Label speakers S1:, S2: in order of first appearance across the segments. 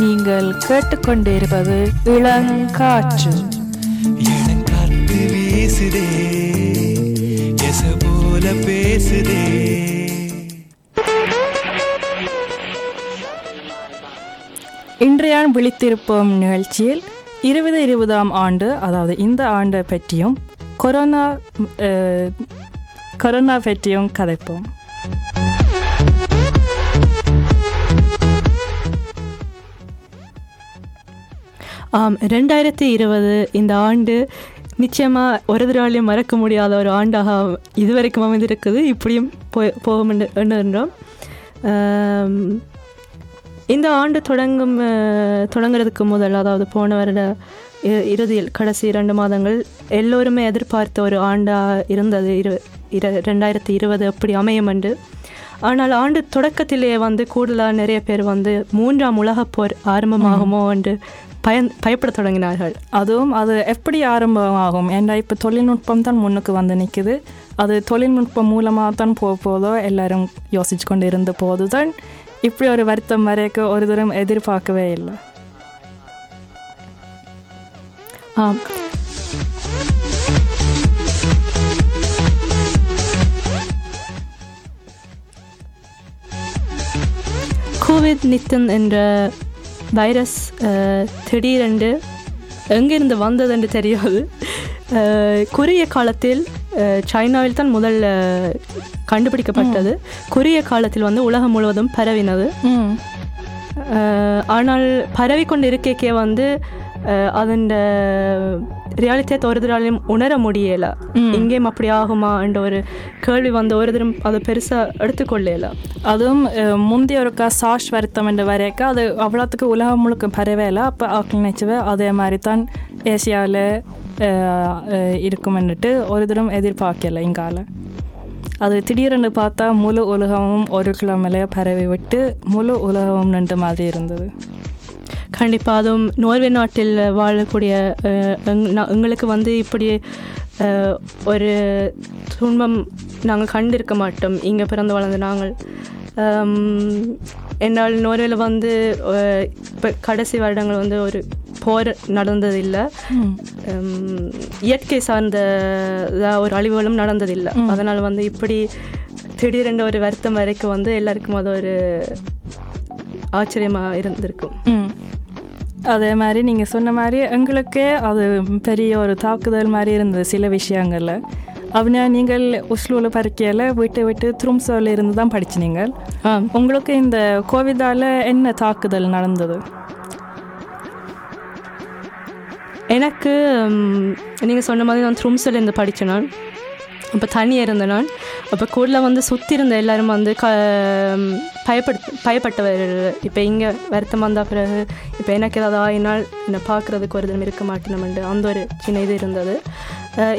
S1: நீங்கள் கேட்டுக்கொண்டிருப்பது இளங்காற்று.
S2: இளங்காத்து வீசுதே போல பேசுதே.
S1: இன்றைய விழித்திருப்போம் நிகழ்ச்சியில் இருபது இருபதாம் ஆண்டு அதாவது இந்த ஆண்டை பற்றியும் கொரோனா கொரோனா பற்றியும் கதைப்போம்.
S3: ரெண்டாயிரத்தி இருபது இந்த ஆண்டு நிச்சயமாக ஒரு தடவையும் மறக்க முடியாத ஒரு ஆண்டாக இதுவரைக்கும் அமைந்திருக்குது. இப்படியும் போய் போகும் என்று எண்ணுகின்றோம். ஆம், இந்த ஆண்டு தொடங்கும் தொடங்குறதுக்கு முதல் அதாவது போன வருட இ- இறுதியில் கடைசி இரண்டு மாதங்கள் எல்லோருமே எதிர்பார்த்த ஒரு ஆண்டாக இருந்தது. இரு இர ரெண்டாயிரத்தி இருபது அப்படி அமையும் என்று. ஆனால் ஆண்டு தொடக்கத்திலேயே வந்து கூடுதலாக நிறைய பேர் வந்து மூன்றாம் உலகப் போர் ஆரம்பமாகுமோ என்று பயன் பயப்பட தொடங்கினார்கள்.
S1: அதுவும் அது எப்படி ஆரம்பமாகும்? ஏன்னா இப்போ தொழில்நுட்பம் தான் முன்னுக்கு வந்து நிற்குது அது தொழில்நுட்பம் மூலமாக தான் போக போதோ எல்லாரும் யோசிச்சு கொண்டு இருந்த போது தான் இப்படி ஒரு வருத்தம் வரைக்கும் ஒரு தூரம் எதிர்பார்க்கவே இல்லை.
S3: ஆ கோவிட் நித்தன் என்ற வைரஸ் திடீரென்று எங்கிருந்து வந்தது என்று தெரியாது குறுகிய காலத்தில் சைனாவில் தான் முதல்ல கண்டுபிடிக்கப்பட்டது. குறுகிய காலத்தில் வந்து உலகம் முழுவதும் பரவினது. ஆனால் பரவிக்கொண்டு இருக்கே வந்து அதன் ரியாலிட்டியை ஒரு தராலையும் உணர முடியல இங்கேயும் அப்படி ஆகுமா என்ற ஒரு கேள்வி வந்து ஒரு தரம் அதை பெருசாக எடுத்துக்கொள்ளல
S1: அதுவும் முந்தைய ஒருக்கா சாஷ் வருத்தம் என்று வரைக்கும் அது அவ்வளோத்துக்கு உலகம் முழுக்க பரவேலை அப்போ ஆக்கள் நினச்சவே அதே மாதிரி தான் ஏசியாவில் இருக்குமென்னுட்டு ஒரு தரம் எதிர்பார்க்கல இங்கால அது திடீரென்று பார்த்தா முழு உலகமும் ஒரு கிலோமீட்டர் பரவி விட்டு முழு உலகமும் நின்ற மாதிரி இருந்தது
S3: கண்டிப்பாக அதுவும் நோர்வே நாட்டில் வாழக்கூடிய எங்களுக்கு வந்து இப்படி ஒரு துன்பம் நாங்கள் கண்டிருக்க மாட்டோம். இங்கே பிறந்து வளர்ந்த நாங்கள். என்னால் நோர்வேல வந்து இப்போ கடைசி வருடங்கள் வந்து ஒரு போர் நடந்ததில்லை. இயற்கை சார்ந்த ஒரு அழிவுகளும் நடந்ததில்லை. அதனால் வந்து இப்படி திடீரென்று ஒரு வருத்தம் வரைக்கும் வந்து எல்லாருக்கும் அது ஒரு ஆச்சரியமாக இருந்திருக்கும்.
S1: அதே மாதிரி நீங்கள் சொன்ன மாதிரி எங்களுக்கே அது பெரிய ஒரு தாக்குதல் மாதிரி இருந்தது சில விஷயங்களில். அப்படின்னா நீங்கள் உஸ்லூவில் பறிக்கையில் விட்டு விட்டு த்ரும்சோவில் இருந்து தான் படிச்சினீங்க. உங்களுக்கு இந்த கோவிதால் என்ன தாக்குதல் நடந்தது?
S3: எனக்கு நீங்கள் சொன்ன மாதிரி நான் த்ரும்ஸ்லேருந்து படித்தேன் அப்போ தனியாக இருந்தேன் நான் அப்போ கூடல வந்து சுற்றி இருந்த எல்லாரும் வந்து க பயப்படு பயப்பட்டவர்கள். இப்போ இங்கே வருத்தம் வந்த பிறகு இப்போ எனக்கு ஏதாவது ஆயினால் என்னை பார்க்குறதுக்கு ஒரு தினம் இருக்க மாட்டேனமெண்டு அந்த ஒரு சின்ன இது இருந்தது.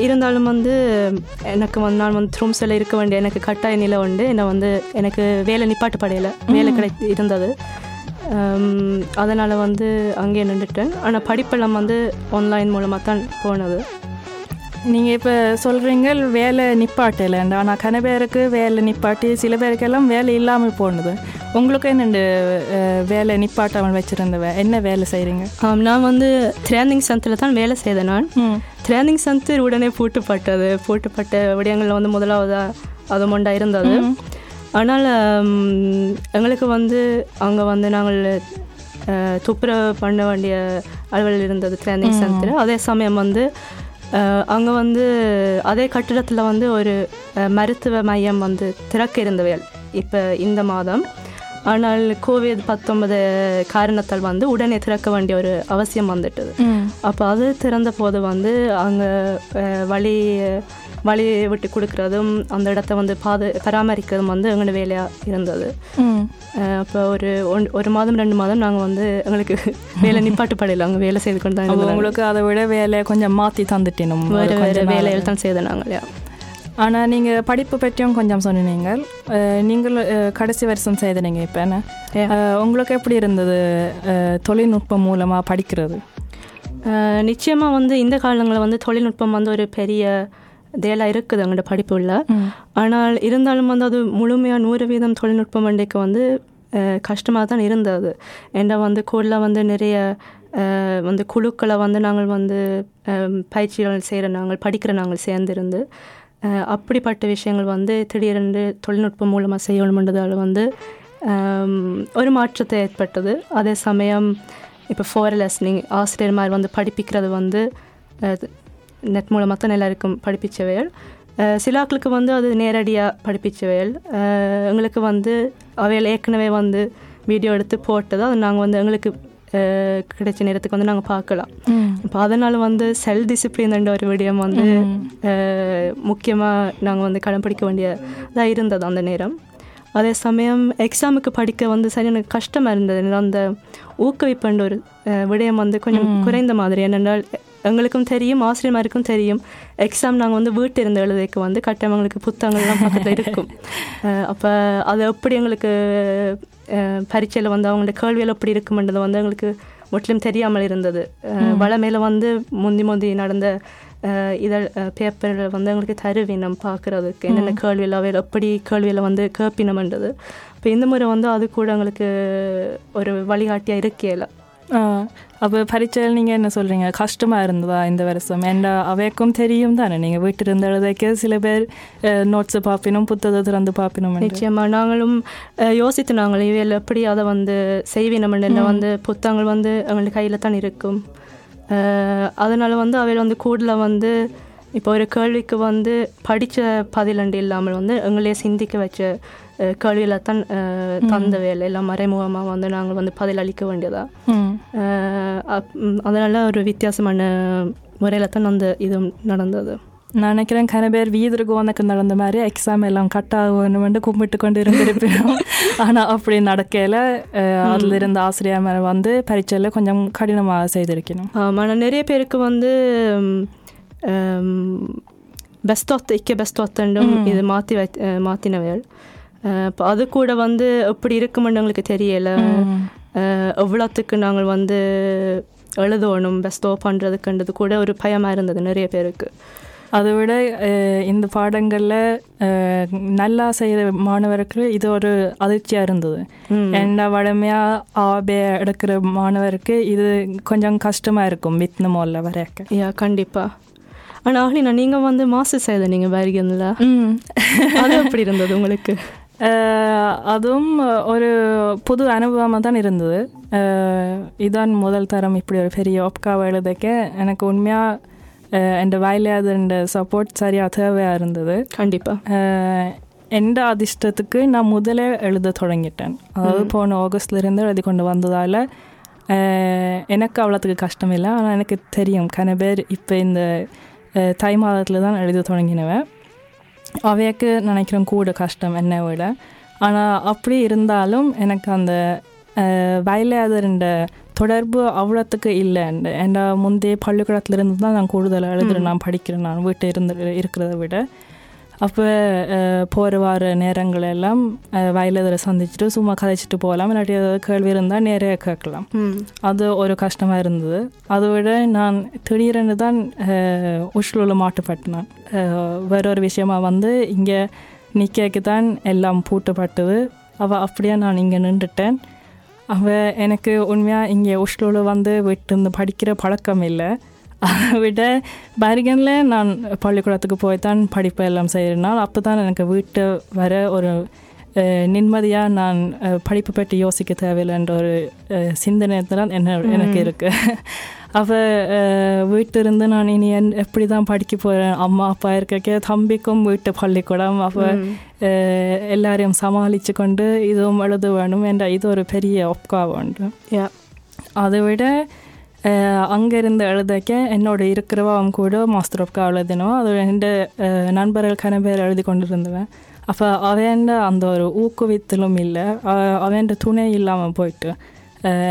S3: இருந்தாலும் வந்து எனக்கு வந்து நான் வந்து த்ரூம்ஸில் இருக்க வேண்டிய எனக்கு கட்டாய நிலை உண்டு. என்னை வந்து எனக்கு வேலை நிப்பாட்டு படையில வேலை கிடை இருந்தது. அதனால் வந்து அங்கேயே நின்றுட்டேன். ஆனால் படிப்பெல்லாம் வந்து ஆன்லைன் மூலமாக தான் போனது.
S1: நீங்கள் இப்போ சொல்கிறீங்க வேலை நிப்பாட்டலைண்டு ஆனால் கன பேருக்கு வேலை நிப்பாட்டி சில பேருக்கெல்லாம் வேலை இல்லாமல் போனது. உங்களுக்கு என்ன வேலை நிப்பாட்டாமல் வச்சுருந்தவ என்ன வேலை செய்கிறீங்க
S3: நான் வந்து த்ரேனிங் சென்டரில் தான் வேலை செய்தேன் நான். ட்ரைனிங் சென்டர் உடனே பூட்டுப்பட்டது. பூட்டுப்பட்ட விடயங்களில் வந்து முதலாவதாக அது மொண்டா இருந்தது. ஆனால் எங்களுக்கு வந்து அங்கே வந்து நாங்கள் துப்புரவு பண்ண வேண்டிய அலுவல் இருந்தது ட்ரைனிங் சென்டர் அதே சமயம் வந்து அங்கே வந்து அதே கட்டிடத்தில் வந்து ஒரு மருத்துவ மையம் வந்து திறக்க இருந்தவையல். இப்போ இந்த மாதம் ஆனால் கோவிட் பத்தொன்பது காரணத்தால் வந்து உடனே திறக்க வேண்டிய ஒரு அவசியம் வந்துட்டது. அப்போ அது திறந்த போது வந்து அங்கே வழி வழி விட்டு கொடுக்குறதும் அந்த இடத்த வந்து பாது பராமரிக்கிறதும் வந்து எங்களோட வேலையாக இருந்தது. அப்போ ஒரு ஒன் ஒரு மாதம் ரெண்டு மாதம் நாங்கள் வந்து எங்களுக்கு வேலை நிப்பாட்டு படையில அங்கே வேலை செய்து கொண்டு தான்
S1: உங்களுக்கு அதை விட வேலையை கொஞ்சம் மாற்றி தந்துட்டினும்.
S3: வேறு வேறு வேலைகள் தான் செய்தோம் நாங்கள்
S1: ஆனால் நீங்கள் படிப்பு பற்றியும் கொஞ்சம் சொன்னீங்க நீங்கள் கடைசி வருஷம் செய்தீங்க இப்போ என்ன? உங்களுக்கு எப்படி இருந்தது தொழில்நுட்பம் மூலமாக படிக்கிறது?
S3: நிச்சயமாக வந்து இந்த காலங்களில் வந்து தொழில்நுட்பம் வந்து ஒரு பெரிய தேலாக இருக்குது எங்களோட படிப்புள்ள ஆனால் இருந்தாலும் வந்து அது முழுமையாக நூறு வீதம் தொழில்நுட்பம் அண்டைக்கு வந்து கஷ்டமாக தான் இருந்தது. ஏன்னா வந்து கூடல வந்து நிறைய வந்து குழுக்களை வந்து நாங்கள் வந்து பயிற்சிகள் செய்கிற நாங்கள் படிக்கிற நாங்கள் சேர்ந்திருந்து அப்படிப்பட்ட விஷயங்கள் வந்து திடீரென்று தொழில்நுட்பம் மூலமாக செய்யணுமென்றதால் வந்து ஒரு மாற்றத்தை ஏற்பட்டது. அதே சமயம் இப்போ ஃபோர் லெஸ்னிங் ஆசிரியர் மாதிரி வந்து படிப்பிக்கிறது வந்து நெட் மூலமாக தான் எல்லாருக்கும் படிப்பிச்சவையல் சிலாக்களுக்கு வந்து அது நேரடியாக படிப்பிச்சவையல் எங்களுக்கு வந்து அவைகள் ஏற்கனவே வந்து வீடியோ எடுத்து போட்டது. அது நாங்கள் வந்து எங்களுக்கு கிடைச்ச நேரத்துக்கு வந்து நாங்கள் பார்க்கலாம் இப்போ அதனால் வந்து செல் டிசிப்ளின் ஒரு விடயம் வந்து முக்கியமாக நாங்கள் வந்து கடைப்பிடிக்க வேண்டியதாக இருந்தது அந்த நேரம் அதே சமயம் எக்ஸாமுக்கு படிக்க வந்து சரி எனக்கு கஷ்டமாக இருந்தது அந்த ஊக்குவிப்புன்ற ஒரு விடயம் வந்து கொஞ்சம் குறைந்த மாதிரி ஏனென்றால் எங்களுக்கும் தெரியும் ஆசிரியமாருக்கும் தெரியும். எக்ஸாம் நாங்கள் வந்து வீட்டு இருந்து எழுதுறதுக்கு வந்து கட்டாயம் எங்களுக்கு புத்தகங்கள்லாம் பக்கத்தில் இருக்கும். அப்போ அது எப்படி எங்களுக்கு பரீட்சையில் வந்து அவங்களோட கேள்விகள் எப்படி இருக்குமென்றது வந்து எங்களுக்கு முற்றிலும் தெரியாமல் இருந்தது. வளமையில வந்து முந்தி முந்தி நடந்த இதழ் பேப்பர் வந்து எங்களுக்கு தருவினம் பார்க்குறதுக்கு என்னென்ன கேள்வியில் அவையில் எப்படி கேள்வியில் வந்து கேட்பினம்ன்றது இப்போ இந்த முறை வந்து அது கூட எங்களுக்கு ஒரு வழிகாட்டியாக இருக்கேல.
S1: அப்போ பரீட்சையில் நீங்கள் என்ன சொல்கிறீங்க கஷ்டமாக இருந்ததா இந்த வருஷம்? ஏண்டா அவைக்கும் தெரியும் தானே? நீங்கள் வீட்டில் இருந்து எழுதைக்க சில பேர் நோட்ஸை பார்ப்பினும் புத்தகத்தை திறந்து பார்ப்பினும்
S3: நிச்சயமா. நாங்களும் யோசித்து நாங்கள் இவையில் எப்படி அதை வந்து செய்வினம்னு வந்து புத்தகங்கள் வந்து எங்களுக்கு கையில் தான் இருக்கும். அதனால வந்து அவையில் வந்து கூடுதலாக வந்து இப்போ ஒரு கேள்விக்கு வந்து படித்த பதிலண்டு இல்லாமல் வந்து எங்களே சிந்திக்க வச்ச கேள்வியில தான் தந்த வேலை எல்லாம் மறைமுகமாக வந்து நாங்கள் வந்து பதில் அளிக்க வேண்டியதா? அதனால ஒரு வித்தியாசமான முறையில் தான் அந்த இது நடந்தது.
S1: நான் நினைக்கிறேன் கன பேர் வீதருக்கு உனக்கு நடந்த மாதிரி எக்ஸாம் எல்லாம் கட் ஆகணும்னு கும்பிட்டு கொண்டு இருந்திருப்போம். ஆனால் அப்படி நடக்கையில் அதில் இருந்த ஆசிரியர் வந்து பரீட்சையில் கொஞ்சம் கடினமாக செய்திருக்கணும்.
S3: ஆனால் நிறைய பேருக்கு வந்து பெஸ்ட் ஒத்த இக்க பெஸ்ட் ஒத்தண்டும் இது மாற்றி வை மாற்றினவைகள் இப்போ அது கூட வந்து எப்படி இருக்குமென்னு எங்களுக்கு தெரியலை. எவ்வளோத்துக்கு நாங்கள் வந்து எழுதணும் பெஸ்ட்டோ பண்ணுறதுக்குன்றது கூட ஒரு பயமாக இருந்தது நிறைய பேருக்கு.
S1: அதை விட இந்த பாடங்களில் நல்லா செய்கிற மாணவருக்கு இது ஒரு அதிர்ச்சியாக இருந்தது. ஏன்னா வழமையாக ஆபே எடுக்கிற மாணவருக்கு இது கொஞ்சம் கஷ்டமாக இருக்கும் வித்ன மோல்ல வரையக்க.
S3: யா கண்டிப்பாக ஆனால் ஆஹ்லினா நீங்கள் வந்து மாஸ்டர் செய்த நீங்கள்
S1: ம்.
S3: அது எப்படி இருந்தது உங்களுக்கு?
S1: அதுவும் ஒரு புது அனுபவமாக தான் இருந்தது இதான் முதல் தரம் இப்படி ஒரு பெரிய ஒப்காவை எழுதக்க எனக்கு உண்மையாக என் வயலையாது சப்போர்ட் சரியாக தேவையாக இருந்தது
S3: கண்டிப்பாக
S1: எந்த அதிர்ஷ்டத்துக்கு நான் முதலே எழுத தொடங்கிட்டேன் அதாவது போன ஆகஸ்ட்லேருந்து எழுதி கொண்டு வந்ததால் எனக்கு அவ்வளோத்துக்கு கஷ்டம் இல்லை ஆனால் எனக்கு தெரியும் கன பேர் இப்போ இந்த தை மாதத்தில் தான் எழுத தொடங்கினவன் அவையக்கு நினைக்கிறேன் கூட கஷ்டம் என்னை விட. ஆனால் அப்படி இருந்தாலும் எனக்கு அந்த வயலாதருண்ட தொடர்பு அவ்வளோத்துக்கு இல்லை. ஏன்னா முந்தைய பள்ளிக்கூடத்துலேருந்து தான் நான் கூடுதலாக எழுதுறேன். நான் படிக்கிறேன். நான் வீட்டை இருந்து இருக்கிறத விட. அப்போ போகிற வார நேரங்கள் எல்லாம் வயலதில் சந்திச்சுட்டு சும்மா கதைச்சிட்டு போகலாம். இல்லாட்டி ஏதாவது கேள்வி இருந்தால் நிறைய கேட்கலாம். அது ஒரு கஷ்டமாக இருந்தது. அதை விட நான் திடீரென்று தான் உஷ்லூரில் மாட்டுப்பட்டினேன் வேற ஒரு விஷயமா வந்து இங்கே நிற்கக்கு தான் எல்லாம் பூட்டப்பட்டது அவள் அப்படியே நான் இங்கே நின்றுட்டேன். அவள் எனக்கு உண்மையாக இங்கே உஷ்லூரில் வந்து விட்டு படிக்கிற பழக்கம் இல்லை. அதை விட பர்கனில் நான் பள்ளிக்கூடத்துக்கு போய் தான் படிப்பு எல்லாம் செய்கிறனால் அப்போ தான் எனக்கு வீட்டு வர ஒரு நிம்மதியாக நான் படிப்பு பற்றி யோசிக்க தேவையில்லைன்ற ஒரு சிந்தனை தான் என்ன எனக்கு இருக்குது அப்போ வீட்டிலிருந்து நான் இனி என் எப்படி தான் படிக்க போகிறேன் அம்மா அப்பா இருக்க தம்பிக்கும் வீட்டு பள்ளிக்கூடம். அப்போ எல்லாரையும் சமாளித்து கொண்டு இதுவும் எழுத வேணும் என்ற இது ஒரு பெரிய ஒப்கா உண்டு அதை விட அங்கேருந்து எழுதக்க என்னோட இருக்கிறவன் கூட மாஸ்டர் ஒப்கா எழுதினோம். அது ரெண்டு நண்பர்கள் கன பேர் எழுதி கொண்டு இருந்தவன் அப்போ அவன் அந்த ஒரு ஊக்குவித்தலும் இல்லை. அவன் துணை இல்லாமல் போயிட்டு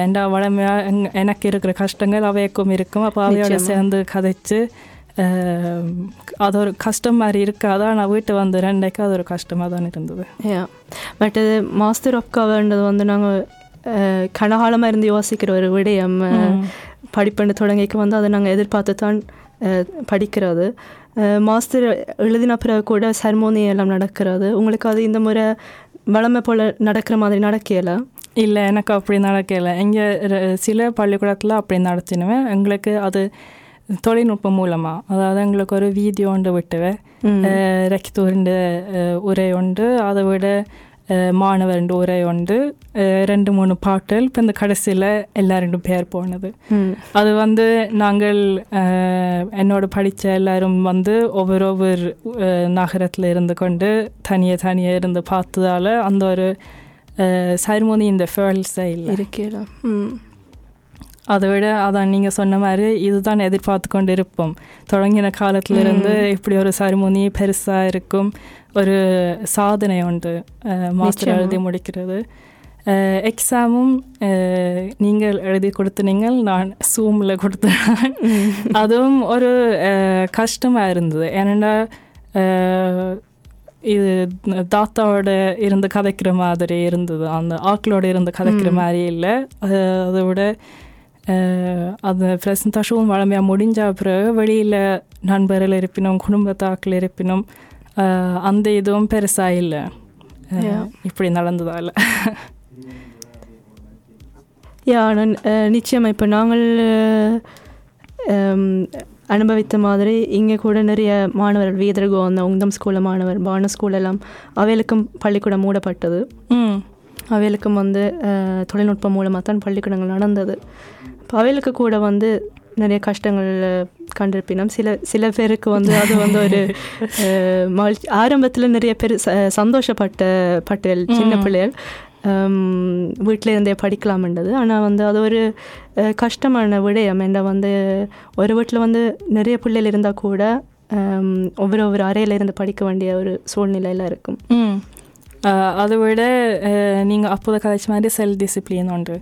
S1: என்ற வளமையாக எனக்கு இருக்கிற கஷ்டங்கள் அவைக்கும் இருக்கும். அப்போ அவையோட சேர்ந்து கதைச்சு அது ஒரு கஷ்டம் மாதிரி இருக்காது? ஆனால் வீட்டு வந்து ரெண்டைக்கு அது ஒரு கஷ்டமாக தான் இருந்தது.
S3: பட் இது மாஸ்டர் ஒப்காவன்றது வந்து நாங்கள் கனகாலமாக இருந்து யோசிக்கிற ஒரு விடயம். படிப்புன்னு தொடங்கிக்கு வந்து அதை நாங்கள் எதிர்பார்த்து தான் படிக்கிறது. மாஸ்டர் எழுதின பிறகு கூட சர்மோனி எல்லாம் நடக்கிறது. உங்களுக்கு அது இந்த முறை வளமை போல் நடக்கிற மாதிரி நடக்கல?
S1: இல்லை எனக்கு அப்படி நடக்கல. இங்கே சில பள்ளிக்கூடத்தில் அப்படி நடத்தினுவேன். எங்களுக்கு அது தொழில்நுட்பம் மூலமாக அதாவது எங்களுக்கு ஒரு வீடியோ ஒன்று விட்டுவேன் ரெக்டோரிൻ്റെ உரை உண்டு அதை விட மாணவருண்டு உரை உண்டு ரெண்டு மூணு பாட்டல் இப்போ இந்த கடைசியில் எல்லாரும் பேர் போனது அது வந்து நாங்கள் என்னோட படித்த எல்லாரும் வந்து ஒவ்வொரு ஒவ்வொரு நகரத்தில் இருந்து கொண்டு தனியே தனியே இருந்து பார்த்ததால அந்த ஒரு சர்மோனி இந்த ஃபேர்ல்ஸே இல்லை
S3: இருக்கிறா
S1: அதை விட அதான் நீங்கள் சொன்ன மாதிரி இதுதான் எதிர்பார்த்து கொண்டு இருப்போம் தொடங்கின காலத்துல இருந்து இப்படி ஒரு சர்மோனி பெருசாக இருக்கும் ஒரு சாதனை உண்டு மாஸ்டர். எழுதி முடிக்கிறது. எக்ஸாமும் நீங்கள் எழுதி கொடுத்தனீங்கள் நான் சூமில் கொடுத்தேன் அதுவும் ஒரு கஷ்டமாக இருந்தது. ஏன்னா அஹ், இது தாத்தாவோட இருந்து கதைக்கிற மாதிரி இருந்தது. அந்த ஆக்களோட இருந்து கதைக்கிற. மாதிரி இல்லை. அதை விட அந்த ப்ரெசன்டேஷன் வளமையாக முடிஞ்ச பிறகு வெளியில் நண்பர்கள் இருப்பினும் குடும்பத்தாக்கள் இருப்பினும் அந்த இதுவும் பெருசாக இல்லை. இப்படி நடந்ததால
S3: யா நான் அஹ், நிச்சயமா இப்போ நாங்கள் அனுபவித்த மாதிரி இங்கே கூட நிறைய மாணவர்கள் வீதர்கோ அந்த உந்தம் ஸ்கூலில் மாணவர் பான ஸ்கூல் எல்லாம் அவைகளுக்கும் பள்ளிக்கூடம் மூடப்பட்டது அவைகளுக்கும் வந்து தொழில்நுட்பம் மூலமாக தான் பள்ளிக்கூடங்கள் நடந்தது இப்போ அவைகளுக்கு கூட வந்து நிறைய கஷ்டங்கள் கண்டிருப்பினோம் சில சில பேருக்கு வந்து அது வந்து ஒரு மகிழ்ச்சி ஆரம்பத்தில் நிறைய பேர் ச- சந்தோஷப்பட்ட பட்டேல் சின்ன. பிள்ளைகள். வீட்டில் இருந்தே படிக்கலாம்ன்றது. ஆனால் வந்து அது ஒரு கஷ்டமான விடயம். என்ன வந்து ஒரு வீட்டில் வந்து நிறைய பிள்ளைகள் இருந்தால் கூட ஒவ்வொரு ஒவ்வொரு அறையில இருந்து படிக்க வேண்டிய ஒரு சூழ்நிலையில் இருக்கும்.
S1: அதை விட நீங்கள் அப்போது கதைச்ச மாதிரி செல்ஃப் டிசிப்ளின் உண்டு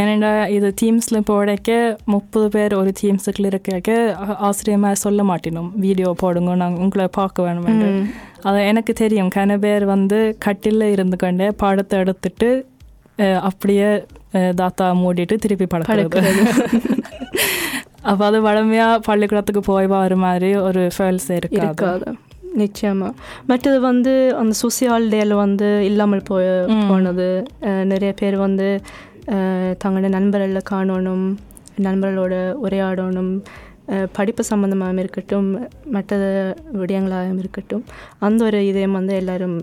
S1: ஏன்னா இது டீம்ஸில் போடைக்க முப்பது பேர் ஒரு டீம்ஸுக்குள்ள இருக்க ஆசிரியமாக சொல்ல மாட்டினோம் வீடியோ போடுங்க நாங்கள் உங்களை பார்க்க வேணும். அது எனக்கு தெரியும் கன பேர் வந்து கட்டில் இருந்து கொண்டே பாடத்தை எடுத்துட்டு அப்படியே தாத்தா மூடிட்டு திருப்பி படுக்கிறது. அப்போ அது வளமையாக பள்ளிக்கூடத்துக்கு போய் வர மாதிரி ஒரு ஃபேல்ஸ் இருக்காது
S3: இருக்காது நிச்சயமா மற்றது வந்து அந்த சோசியல் டேல வந்து இல்லாமல் போய். போனது. நிறைய பேர் வந்து தங்களோட நண்பர்களை காணணும் நண்பர்களோட உரையாடணும். படிப்பு சம்பந்தமாகவும் இருக்கட்டும் மற்ற விடயங்களாகவும் இருக்கட்டும். அந்த ஒரு இதையும் வந்து எல்லாரும்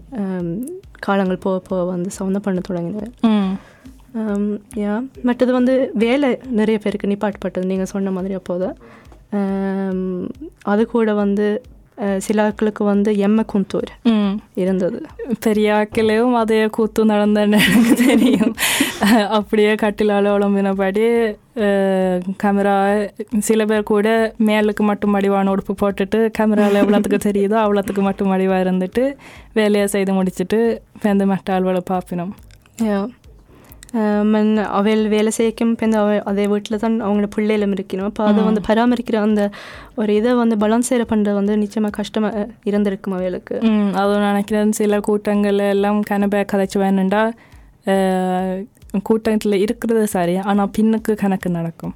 S3: காலங்கள் போக போக வந்து சொந்தம் பண்ண தொடங்கினார் யா. மற்றது வந்து வேலை நிறைய பேருக்கு நிப்பாட்டப்பட்டது. நீங்கள் சொன்ன மாதிரி அப்போது அது கூட வந்து ஆட்களுக்கு வந்து எம்ம குந்தூர்
S1: ம்
S3: இருந்தது
S1: பெரியாக்கிலையும் அதே கூத்து நடந்தன்னு எனக்கு தெரியும் அப்படியே கட்டிலால் உழம்பினபடி கேமரா சில பேர் கூட மேலுக்கு மட்டும் மடிவான உடுப்பு போட்டுட்டு கேமராவில் எவ்வளோத்துக்கு தெரியுதோ அவ்வளோத்துக்கு மட்டும் மடிவாக இருந்துட்டு வேலையை செய்து முடிச்சுட்டு பேருந்து மட்ட ஆள்வளை பார்ப்பினோம்
S3: மன் அவையில் வேலை செய்யக்கும் இப்போ அவ அதே வீட்டில் தான் அவங்களோட பிள்ளைகளும் இருக்கணும் அப்போ அதை வந்து பராமரிக்கிற அந்த ஒரு இதை வந்து பலன்சேர பண்ணுறது வந்து நிச்சயமாக கஷ்டமாக இருந்திருக்கும் அவைகளுக்கு
S1: ம் அது நினைக்கிறேன் சில கூட்டங்கள் எல்லாம் கனபே கதைச்சு வேணுண்டா கூட்டத்தில் இருக்கிறது சரி ஆனால் பின்னுக்கு கணக்கு நடக்கும்.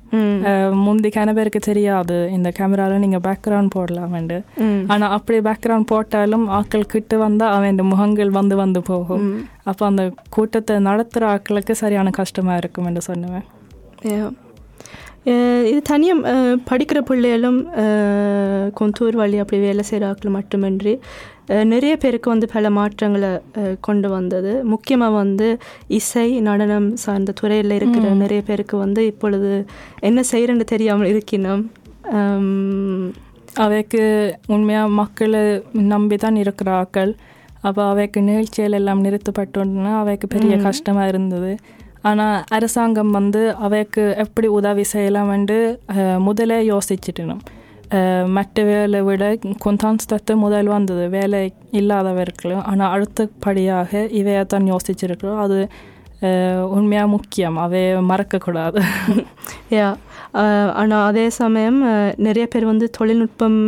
S1: முந்தி கனபேருக்கு தெரியாது இந்த கேமராவில் நீங்கள் பேக்ரவுண்ட் போடலாமெண்டு
S3: ம்.
S1: ஆனால் அப்படி பேக்ரவுண்ட் போட்டாலும் ஆட்கள் கிட்ட வந்தால் அவன் முகங்கள் வந்து வந்து போகும். அப்போ அந்த கூட்டத்தை நடத்துகிற ஆட்களுக்கு சரியான கஷ்டமாக இருக்கும் என்று சொன்னுவேன்
S3: இது தனியாக படிக்கிற பிள்ளைகளும் கொந்தூர் வழி அப்படி வேலை செய்கிற ஆட்கள் மட்டுமின்றி நிறைய பேருக்கு வந்து பல மாற்றங்களை கொண்டு வந்தது. முக்கியமாக வந்து இசை நடனம் சார்ந்த துறையில் இருக்கிற நிறைய பேருக்கு வந்து இப்பொழுது என்ன செய்கிறேன்னு தெரியாமல் இருக்கணும்
S1: அவைக்கு உண்மையாக மக்களை நம்பி தான் இருக்கிற ஆக்கள் அப்போ அவைக்கு நிகழ்ச்சிகள் எல்லாம் நிறுத்தப்பட்டோன்னா அவைக்கு பெரிய கஷ்டமாக இருந்தது. ஆனால் அரசாங்கம் வந்து அவைக்கு எப்படி உதவி செய்யலாம்னு அஹ், முதலே யோசிச்சிட்டணும் மற்ற வேலை விட கொந்தான்ஸ்தத்து முதல் வந்தது. வேலை இல்லாதவர்களும் ஆனால் அடுத்தபடியாக இவையை தான் யோசிச்சிருக்கிறோம். அது உண்மையாக முக்கியம். அவைய மறக்கக்கூடாது.
S3: யா ஆனால் அதே சமயம் நிறைய பேர் வந்து தொழில்நுட்பம்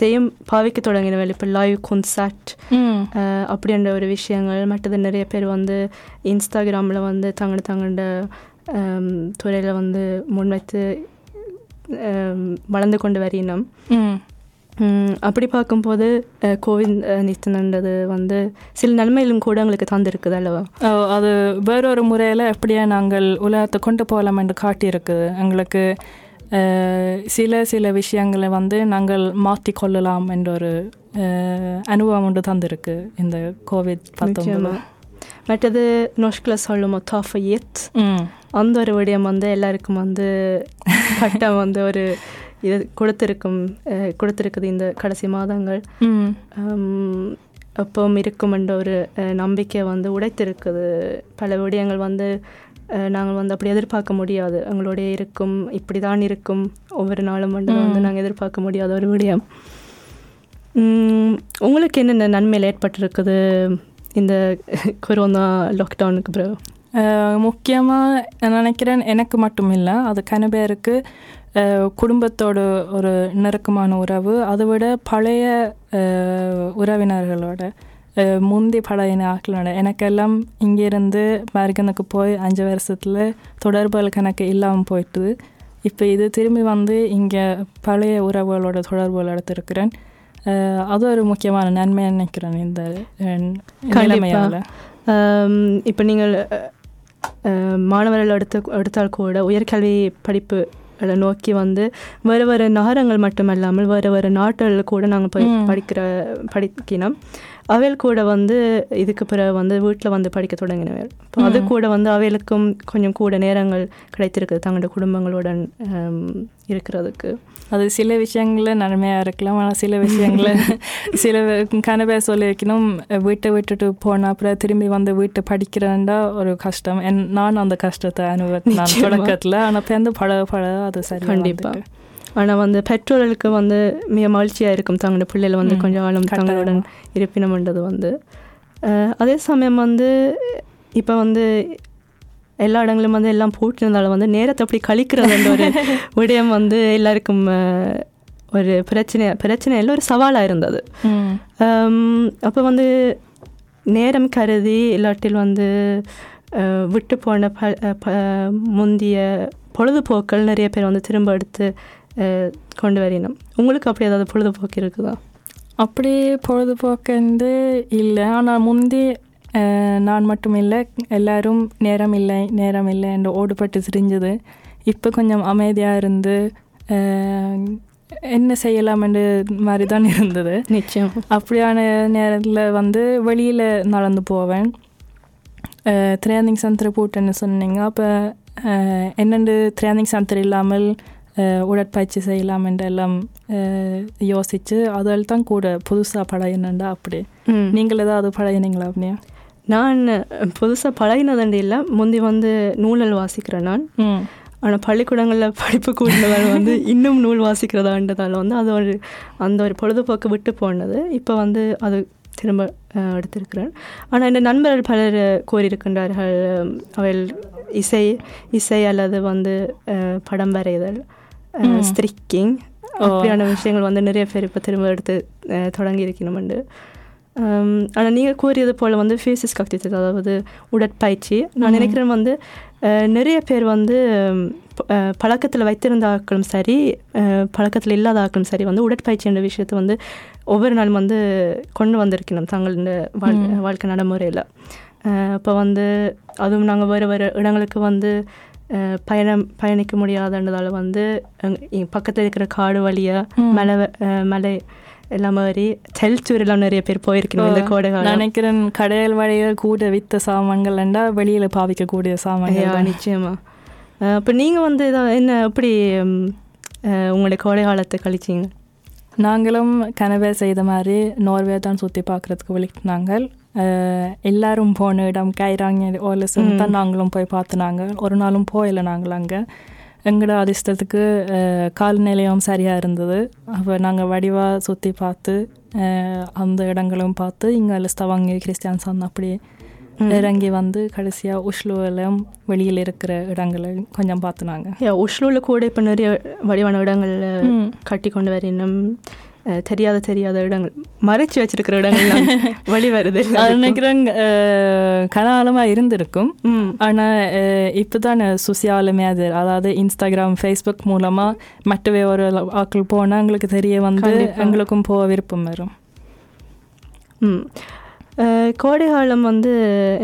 S3: தொழில்நுட்பத்தையும் பாவிக்க தொடங்கினவர்கள் இப்போ லைவ் கொன்சர்ட் அப்படின்ற ஒரு விஷயங்கள் மற்றது நிறைய பேர் வந்து இன்ஸ்டாகிராமில் வந்து தங்களோட தங்களோட துறையில் வந்து முன்வைத்து வளர்ந்து கொண்டு வரினோம்
S1: ம்
S3: ம், அப்படி பார்க்கும்போது கோவிட் நித்தனன்றது வந்து சில நன்மைகளும் கூட எங்களுக்கு தந்திருக்குது அல்லவா
S1: அது வேறொரு முறையில் எப்படியே நாங்கள் உலகத்தை கொண்டு போகலாம் என்று காட்டியிருக்குது எங்களுக்கு சில சில விஷயங்களை வந்து நாங்கள் மாற்றிக்கொள்ளலாம் என்ற ஒரு அனுபவம் ஒன்று தந்திருக்கு இந்த கோவிட். பத்தொன்பது
S3: மற்றது நோஷ்கில் சொல்லும் தாஃபையத்
S1: ம்.
S3: அந்த ஒரு விடயம் வந்து எல்லாருக்கும் வந்து கட்டம் வந்து ஒரு இது கொடுத்திருக்கும் கொடுத்திருக்குது இந்த கடைசி மாதங்கள்.
S1: ம்.
S3: ஹம், எப்பவும் இருக்கும் என்ற ஒரு நம்பிக்கை வந்து உடைத்திருக்குது. பல விடயங்கள் வந்து நாங்கள் வந்து அப்படி எதிர்பார்க்க முடியாது. எங்களுடைய இருக்கும் இப்படி தான் இருக்கும். ஒவ்வொரு நாளும் வந்து வந்து நாங்கள் எதிர்பார்க்க முடியாத ஒரு விடயம். உங்களுக்கு என்னென்ன நன்மையில் ஏற்பட்டிருக்குது இந்த கொரோனா லாக்டவுனுக்கு பிறகு?
S1: முக்கியமாக நான் நினைக்கிறேன் எனக்கு மட்டும் இல்லை அது கன பேருக்கு குடும்பத்தோட ஒரு நெருக்கமான உறவு அதை விட பழைய உறவினர்களோட. முந்தி பழைய ஆட்களோட எனக்கெல்லாம் இங்கேருந்து மருகனுக்கு போய் அஞ்சு வருஷத்தில் தொடர்புகள் கணக்கு இல்லாமல் போயிட்டு இப்போ இது திரும்பி வந்து இங்கே பழைய உறவுகளோட தொடர்புகள் எடுத்திருக்கிறேன். அது ஒரு முக்கியமான நன்மை நினைக்கிறேன் இந்த நிலைமையால.
S3: இப்போ நீங்கள் மாணவர்கள் எடுத்து எடுத்தால் கூட உயர்கல்வி படிப்பு நோக்கி வந்து வேறு வேறு நகரங்கள் மட்டுமல்லாமல் வேறு வேறு நாடுகளில் கூட நாங்கள் போய். படிக்கிற படிக்கணும் அவைகள் கூட வந்து இதுக்கு பிறகு வந்து வீட்டில் வந்து படிக்க தொடங்கினவர்கள் இப்போ அது கூட வந்து அவைகளுக்கும் கொஞ்சம் கூட நேரங்கள் கிடைத்திருக்குது தங்களோட குடும்பங்களுடன் இருக்கிறதுக்கு.
S1: அது சில விஷயங்களில் நன்மையாக இருக்கலாம். ஆனால் சில விஷயங்களில் சில கனவே சொல்லி வைக்கணும் வீட்டை விட்டுட்டு போன அப்புறம் திரும்பி வந்து வீட்டை படிக்கிறேன்டா ஒரு கஷ்டம். என் நான் அந்த கஷ்டத்தை அனுபவித்தேன்.
S3: நிச்சயமா.
S1: தொடக்கத்தில். ஆனால் பேருந்து பழக பழக அது சரி
S3: கண்டிப்பா. ஆனால் வந்து பெற்றோர்களுக்கு வந்து மிக மகிழ்ச்சியாக இருக்கும். தங்களோட பிள்ளைகள் வந்து கொஞ்சம் ஆளும். தங்களுடன் இருப்பினம்ன்றது வந்து. அதே சமயம் வந்து இப்போ வந்து எல்லா இடங்களும் வந்து எல்லாம் போட்டிருந்தாலும் வந்து நேரத்தை அப்படி கழிக்கிறதுன்ற ஒரு விடயம் வந்து எல்லாருக்கும் ஒரு பிரச்சனை பிரச்சனை இல்லை ஒரு சவாலாக இருந்தது. அப்போ வந்து நேரம் கருதி இல்லாட்டில் வந்து விட்டு போன ப முந்திய பொழுதுபோக்கள் நிறைய பேர் வந்து திரும்ப எடுத்து கொண்டு வரினோம் உங்களுக்கு அப்படி ஏதாவது பொழுதுபோக்கு இருக்குதா?
S1: அப்படி பொழுதுபோக்கு இல்லை. ஆனால் முந்தி நான் மட்டும் இல்லை. எல்லாரும் நேரம் இல்லை நேரம் இல்லை என்று ஓடுபட்டு திரிஞ்சது இப்போ கொஞ்சம் அமைதியாக இருந்து என்ன செய்யலாம் என்று மாதிரி தான் இருந்தது.
S3: நிச்சயம்.
S1: அப்படியான நேரத்தில் வந்து வெளியில் நடந்து போவேன். ட்ரைனிங் சென்டர் போட்டேன்னு சொன்னீங்க. அப்போ என்னென்று ட்ரைனிங் சென்டர் இல்லாமல் உடற்பயிற்சி செய்யலாம் என்று எல்லாம் அஹ், யோசிச்சு அதில் தான் கூட புதுசாக பழகினண்டா அப்படி. நீங்கள் ஏதாவது பழகினீங்களா அப்படியா
S3: நான் புதுசாக பழகினதுண்டு இல்லை. முந்தி வந்து நூலல் வாசிக்கிறேன் நான். ஆனால் பள்ளிக்கூடங்களில் படிப்பு கூடினதால் வந்து இன்னும் நூல் வாசிக்கிறதான்றதால வந்து அது ஒரு அந்த ஒரு பொழுதுபோக்கு விட்டு போனது. இப்போ வந்து அது திரும்ப எடுத்திருக்கிறேன். ஆனால் இந்த நண்பர்கள் பலர் கூறியிருக்கின்றார்கள் அஹ், அவள் இசை இசை அல்லது வந்து படம் வரைதல். ஸ்ட்ரிக்கிங் அப்படியான விஷயங்கள் வந்து நிறைய பேர் இப்போ திரும்ப எடுத்து தொடங்கி இருக்கணும்ண்டு ஆனால் நீங்கள் கூறியது போல் வந்து ஃபேஸஸ் கக்தித்தது அதாவது உடற்பயிற்சி நான் நினைக்கிறேன் வந்து நிறைய பேர் வந்து பழக்கத்தில் வைத்திருந்த ஆட்களும் சரி பழக்கத்தில் இல்லாத ஆட்களும் சரி வந்து உடற்பயிற்சி என்ற விஷயத்தை வந்து ஒவ்வொரு நாளும் வந்து கொண்டு வந்திருக்கணும் தங்களோட வாழ் வாழ்க்கை நடைமுறையில் இப்போ வந்து அதுவும் நாங்கள் வேறு வேறு இடங்களுக்கு வந்து பயணம் பயணிக்க முடியாதன்றதால வந்து பக்கத்தில் இருக்கிற காடு வழியாக மலை மலை எல்லாம் மாதிரி டெல்டூர் எல்லாம் நிறைய பேர் போயிருக்கணும் இந்த கோடை
S1: நினைக்கிறேன் கடையில் வழியில் கூட வித்த சாமான்கள்ண்டா வெளியில் பாவிக்கக்கூடிய சாமான்கள்
S3: ஐயா
S1: தான்.
S3: நிச்சயமா. அப்போ நீங்கள் வந்து இதை- என்ன எப்படி உங்களுடைய கோடை காலத்தை கழிச்சிங்க?
S1: நாங்களும் கனவே செய்த மாதிரி நோர்வே தான் சுற்றி பார்க்குறதுக்கு விழிக்கினாங்க எல்லாரும் போன இடம் கைராங்க ஓலசன் தான் நாங்களும் போய் பார்த்துனாங்க ஒரு நாளும் போயில நாங்கள் அங்கே. எங்களோட அதிர்ஷ்டத்துக்கு அஹ், கால்நிலையம் சரியாக இருந்தது. அப்போ நாங்கள் வடிவாக சுற்றி பார்த்து அஹ், அந்த இடங்களும் பார்த்து இங்கே ஸ்தவங்கி கிறிஸ்டியான்சன் அப்படி இறங்கி வந்து கடைசியாக உஷ்லுவிலும் வெளியில் இருக்கிற இடங்களை கொஞ்சம் பார்த்துனாங்க
S3: உஷ்லூவில் கூட இப்போ நிறைய வடிவான இடங்கள்ல கட்டி கொண்டு வரணும் தெரியாத தெரியாத இடங்கள். மறைச்சு வச்சிருக்கிற இடங்கள் வழி வருது.
S1: நினைக்கிறேன் கனாலமாக இருந்திருக்கும். ஆனால் இப்போ தான் சுசியாலுமே அது அதாவது இன்ஸ்டாகிராம் ஃபேஸ்புக் மூலமாக மற்றவே ஒரு ஆக்கள் போனால் எங்களுக்கு தெரிய வந்து. எங்களுக்கும் போக விருப்பம் வரும்.
S3: ம். கோடை காலம் வந்து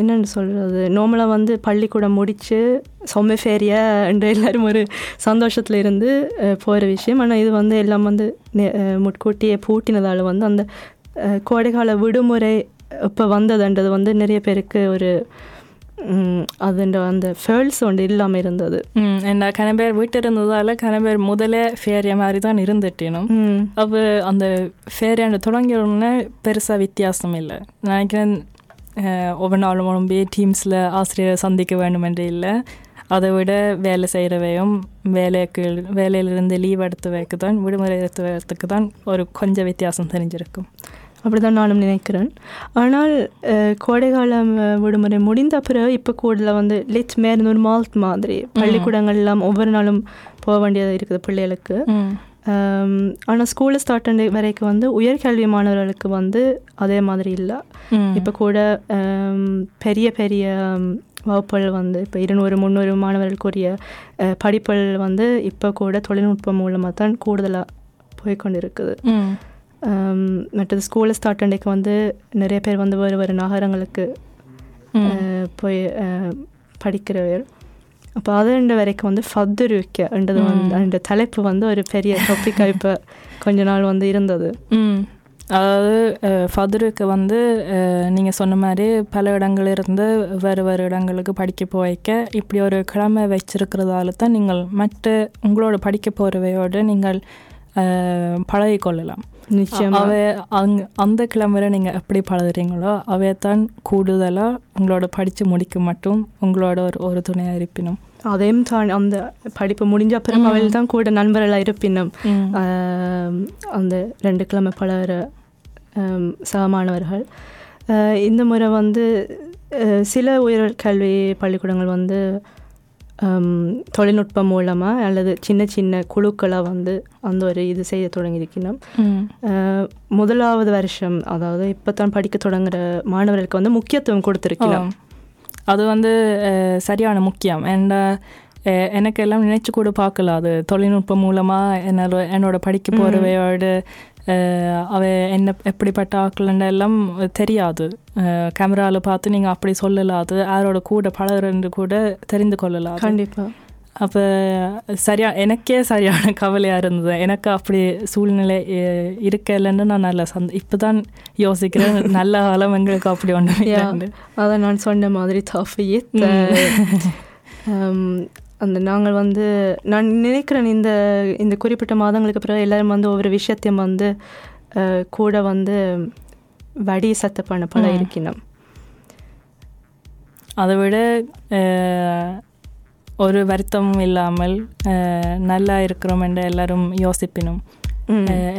S3: என்னென்னு சொல்கிறது நார்மலாக வந்து பள்ளிக்கூடம் முடித்து சொம்ம ஃபேரியா என்ற எல்லாரும் ஒரு சந்தோஷத்தில் இருந்து போகிற விஷயம். ஆனால் இது வந்து எல்லாம் வந்து முட்கூட்டியே பூட்டினதால் வந்து அந்த அஹ், கோடைக்கால விடுமுறை இப்போ வந்ததுன்றது வந்து நிறைய பேருக்கு ஒரு அதுன்ற அந்த ஃபேர்ல்ஸ் ஒன்று இல்லாமல் இருந்தது.
S1: என்ன கன பேர் வீட்டு இருந்ததால் கன பேர் முதலே ஃபேரிய மாதிரி தான் இருந்துட்டினும் அப்போ அந்த ஃபேரியாண்டு தொடங்கிய உடனே பெருசாக வித்தியாசம் இல்லை. நினைக்கிறேன் ஒவ்வொரு நாளும் உடம்பே டீம்ஸில் ஆசிரியரை சந்திக்க வேண்டும் என்று இல்லை. அதை விட வேலை செய்கிறவையும் வேலைக்கு வேலையிலிருந்து லீவ் எடுத்து வைக்க தான் விடுமுறை எடுத்து வைக்கிறதுக்கு தான் ஒரு கொஞ்சம் வித்தியாசம் தெரிஞ்சிருக்கும்.
S3: அப்படிதான் நானும் நினைக்கிறேன். ஆனால் அஹ், விடுமுறை முடிந்த பிறகு இப்போ கூட வந்து லிட் மேர் நார்மalt மாதிரி பள்ளிக்கூடங்கள் எல்லாம் ஒவ்வொரு நாளும் போக வேண்டியது இருக்குது பிள்ளைகளுக்கு. ஆனால் ஸ்கூலில் ஸ்டார்ட் பண்ண வரைக்கும் வந்து உயர்கல்வி மாணவர்களுக்கு வந்து அதே மாதிரி இல்லை. இப்போ கூட பெரிய பெரிய வகுப்புகள் வந்து இப்போ இருநூறு முந்நூறு மாணவர்களுக்குரிய படிப்புகள் வந்து இப்போ கூட தொழில்நுட்பம் மூலமாக தான் கூடுதலாக போய்க்கொண்டு இருக்குது மற்றது ஸ்கூலில் ஸ்டார்ட் அன்றைக்கு வந்து நிறைய பேர் வந்து வேறு வேறு நகரங்களுக்கு போய் படிக்கிறவர் அப்போ அதுன்ற வரைக்கும் வந்து ஃபத்துருக்கன்றது வந்து அந்த தலைப்பு வந்து ஒரு பெரிய டாப்பிக்காக இப்போ கொஞ்ச நாள் வந்து இருந்தது.
S1: அதாவது ஃபதுருக்கு வந்து நீங்கள் சொன்ன மாதிரி பல இடங்கள் இருந்து வேறு வேறு இடங்களுக்கு படிக்க போய்க்க இப்படி ஒரு கிழமை வச்சிருக்கிறதால தான் நீங்கள் மற்ற உங்களோட படிக்க போகிறவையோடு நீங்கள் அஹ், பழகிக்கொள்ளலாம்
S3: நிச்சயமா.
S1: அவை அங் அந்த கிழமையில நீங்கள் எப்படி பழகுறீங்களோ அவை தான் கூடுதலாக உங்களோட படித்து முடிக்க மட்டும் உங்களோட ஒரு ஒரு துணையாக இருப்பினும்
S3: அதையும் தான் அந்த படிப்பு முடிஞ்ச அப்புறம் அவள் தான் கூட நண்பர்களாக இருப்பினும் அந்த ரெண்டு கிழமை பழகிற சகமானவர்கள். இந்த முறை வந்து சில உயர் கல்வி பள்ளிக்கூடங்கள் வந்து தொழில்நுட்பம் மூலமாக அல்லது சின்ன சின்ன குழுக்களாக வந்து அந்த ஒரு இது செய்ய தொடங்கியிருக்கணும். முதலாவது வருஷம் அதாவது இப்போ தான் படிக்க தொடங்குற மாணவர்களுக்கு வந்து முக்கியத்துவம் கொடுத்துருக்கலாம்
S1: ஆ. அது வந்து சரியான முக்கியம். அண்ட் எனக்கு எல்லாம் நினைச்சு கூட பார்க்கல அது. தொழில்நுட்பம் மூலமாக என்னோட என்னோட படிக்க போகிறவையோடு அவ என்ன எப்படிப்பட்ட ஆக்கலன்னு எல்லாம் தெரியாது. கேமராவில் பார்த்து நீங்கள் அப்படி சொல்லலாம் அது யாரோட கூட பழகுறன்னு கூட தெரிந்து கொள்ளலாம்
S3: கண்டிப்பாக
S1: அப்போ சரியா எனக்கே சரியான கவலையாக இருந்தது. எனக்கு அப்படி சூழ்நிலை அஹ், இருக்கலைன்னு நான் நல்லா சந்த இப்போ தான் யோசிக்கிறேன். நல்ல காலம் எங்களுக்கு அப்படி ஒன்று
S3: அதை நான் சொன்ன மாதிரி தஃபியத் அந்த நாங்கள் வந்து நான் நினைக்கிறேன் இந்த இந்த குறிப்பிட்ட மாதங்களுக்கு பிறகு எல்லாரும் வந்து ஒவ்வொரு விஷயத்தையும் வந்து கூட வந்து வடி சத்த பண்ண பல. இருக்கணும்.
S1: அதை விட ஒரு வருத்தமும் இல்லாமல் நல்லா இருக்கிறோம் என்று எல்லாரும் யோசிப்பினும்.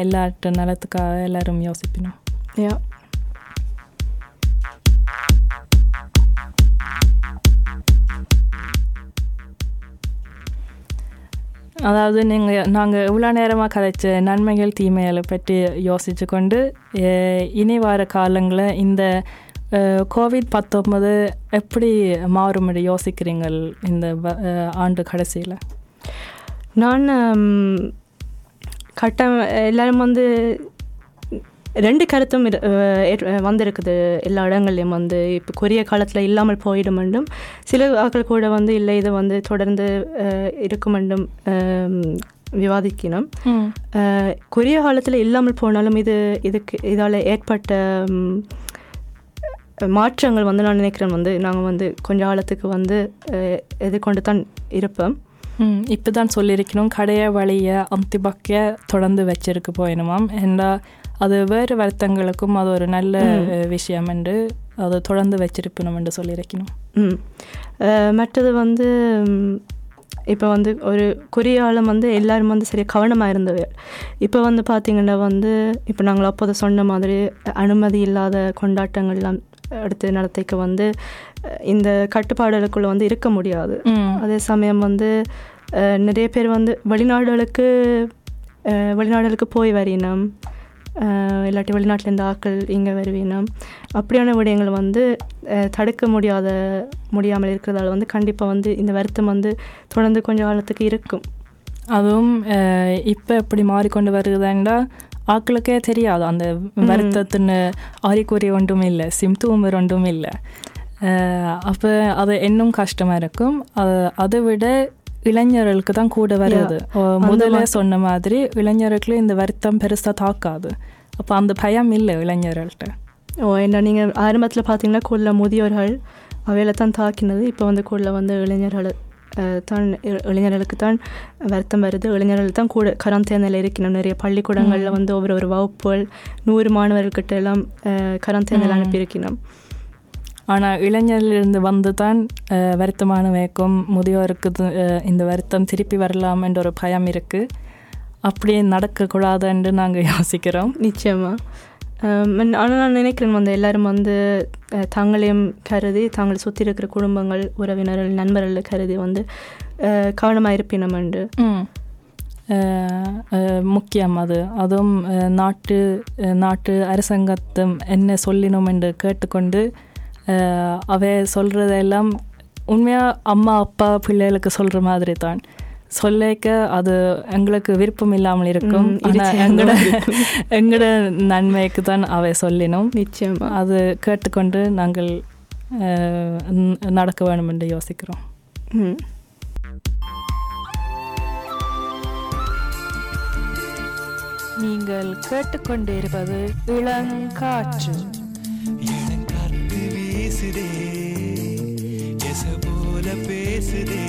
S1: எல்லாட்டு நலத்துக்காக எல்லாரும் யோசிப்பினும்.
S3: Yeah.
S1: அதாவது நீங்கள் நாங்கள் இவ்வளோ நேரமாக கதைச்ச நன்மைகள் தீமைகளை பற்றி யோசித்து கொண்டு இனி வர காலங்களில் இந்த கோவிட் பத்தொன்பது எப்படி மாறும் யோசிக்கிறீங்கள் இந்த ஆண்டு கடைசியில்?
S3: நான் கட்டம் எல்லாரும் வந்து ரெண்டு கருத்தும் வந்திருக்குது. எல்லா இடங்கள்லையும் வந்து இப்போ கொரிய காலத்தில் இல்லாமல் போயிடும் என்றும் சில ஆட்கள் கூட வந்து இல்லை இது வந்து தொடர்ந்து இருக்கும் என்றும் விவாதிக்கணும். கொரிய காலத்தில் இல்லாமல் போனாலும் இது இதுக்கு இதால் ஏற்பட்ட மாற்றங்கள் வந்து நான் நினைக்கிறேன் வந்து நாங்கள் வந்து கொஞ்ச காலத்துக்கு வந்து எதிர்கொண்டு தான் இருப்போம்.
S1: இப்போ தான் சொல்லியிருக்கணும். கடைய வழிய அந்திபக்கிய தொடர்ந்து வச்சிருக்கு போயினுமாம் ஏண்டா அது வேறு வருத்தங்களுக்கும் அது ஒரு நல்ல விஷயம் என்று அது தொடர்ந்து வச்சிருக்கணும் என்று சொல்லியிருக்கணும்.
S3: ம். மற்றது வந்து இப்போ வந்து ஒரு குறியாளம் வந்து எல்லாரும் வந்து சரியாக கவனமாக இருந்தவர் இப்போ வந்து பார்த்திங்கன்னா வந்து இப்போ நாங்கள் அப்போது சொன்ன மாதிரி அனுமதி இல்லாத கொண்டாட்டங்கள்லாம் அடுத்து நடத்திக்க வந்து இந்த கட்டுப்பாடுகளுக்குள்ளே வந்து இருக்க முடியாது. அதே சமயம் வந்து நிறைய பேர் வந்து வெளிநாடுகளுக்கு வெளிநாடுகளுக்கு போய் வரினம் இல்லாட்டி வெளிநாட்டிலேருந்து ஆட்கள் இங்கே வருவீனம். அப்படியான விடயங்கள் வந்து தடுக்க முடியாத முடியாமல் இருக்கிறதால வந்து கண்டிப்பாக வந்து இந்த வருத்தம் வந்து தொடர்ந்து கொஞ்ச காலத்துக்கு இருக்கும்.
S1: அதுவும் இப்போ எப்படி மாறிக்கொண்டு வருதுன்னா ஆக்களுக்கே தெரியாது. அந்த வருத்தத்தின்னு அறிகுறி ஒன்றும் இல்லை. சிம்துவம் ஒன்றும் இல்லை. அப்போ அது இன்னும் கஷ்டமாக இருக்கும். அது- விட இளைஞர்களுக்கு தான் கூட வருது. முதல்ல சொன்ன மாதிரி இளைஞர்களுக்கு இந்த வருத்தம் பெருசாக தாக்காது. அப்போ அந்த பயம் இல்லை இளைஞர்கள்ட்ட.
S3: ஓ என்ன நீங்கள் ஆரம்பத்தில் பார்த்தீங்கன்னா கொள்ள முதியோர்கள் அவையில தான் தாக்கினது. இப்போ வந்து கொள்ள வந்து இளைஞர்கள். தான் இளைஞர்களுக்கு தான் வருத்தம் வருது. இளைஞர்கள் தான் கூட கராந்தேனையில் இருக்கணும் நிறைய பள்ளிக்கூடங்களில் வந்து ஒவ்வொரு ஒரு வகுப்புகள் நூறு மாணவர்கள்கிட்ட எல்லாம் அஹ், கராந்தேனையில் அனுப்பியிருக்கணும்
S1: ஆனால் இளைஞரிலிருந்து வந்து தான் வருத்தமான வேக்கம் முதியோருக்கு இந்த வருத்தம் திருப்பி வரலாம் என்ற ஒரு பயம் இருக்குது அப்படியே நடக்கக்கூடாதுன்னு நாங்கள் யோசிக்கிறோம்.
S3: நிச்சயமாக ஆனால் நான் நினைக்கிறேன் வந்து எல்லாரும் வந்து தாங்களையும் கருதி தாங்கள் சுற்றி இருக்கிற குடும்பங்கள் உறவினர்கள் நண்பர்கள் கருதி வந்து கவனமாக இருப்பினம் என்று
S1: முக்கியம் அது. அதுவும் நாட்டு நாட்டு அரசாங்கத்தும் என்ன சொல்லினோம் என்று கேட்டுக்கொண்டு அஹ், அவை சொல்கிறதெல்லாம் உண்மையாக அம்மா அப்பா பிள்ளைகளுக்கு சொல்கிற மாதிரி தான் சொல்லிக்க அது எங்களுக்கு விருப்பம் இல்லாமல் இருக்கும். ஆனால் எங்களோட. எங்களோட நன்மைக்கு தான் அவை சொல்லினோம்.
S3: நிச்சயமா.
S1: அது கேட்டுக்கொண்டு நாங்கள் நடக்க வேண்டும் என்று யோசிக்கிறோம்.
S3: ம்.
S1: நீங்கள் கேட்டுக்கொண்டிருப்பது இளங்காற்று.
S2: வீசுதே போல பேசுதே.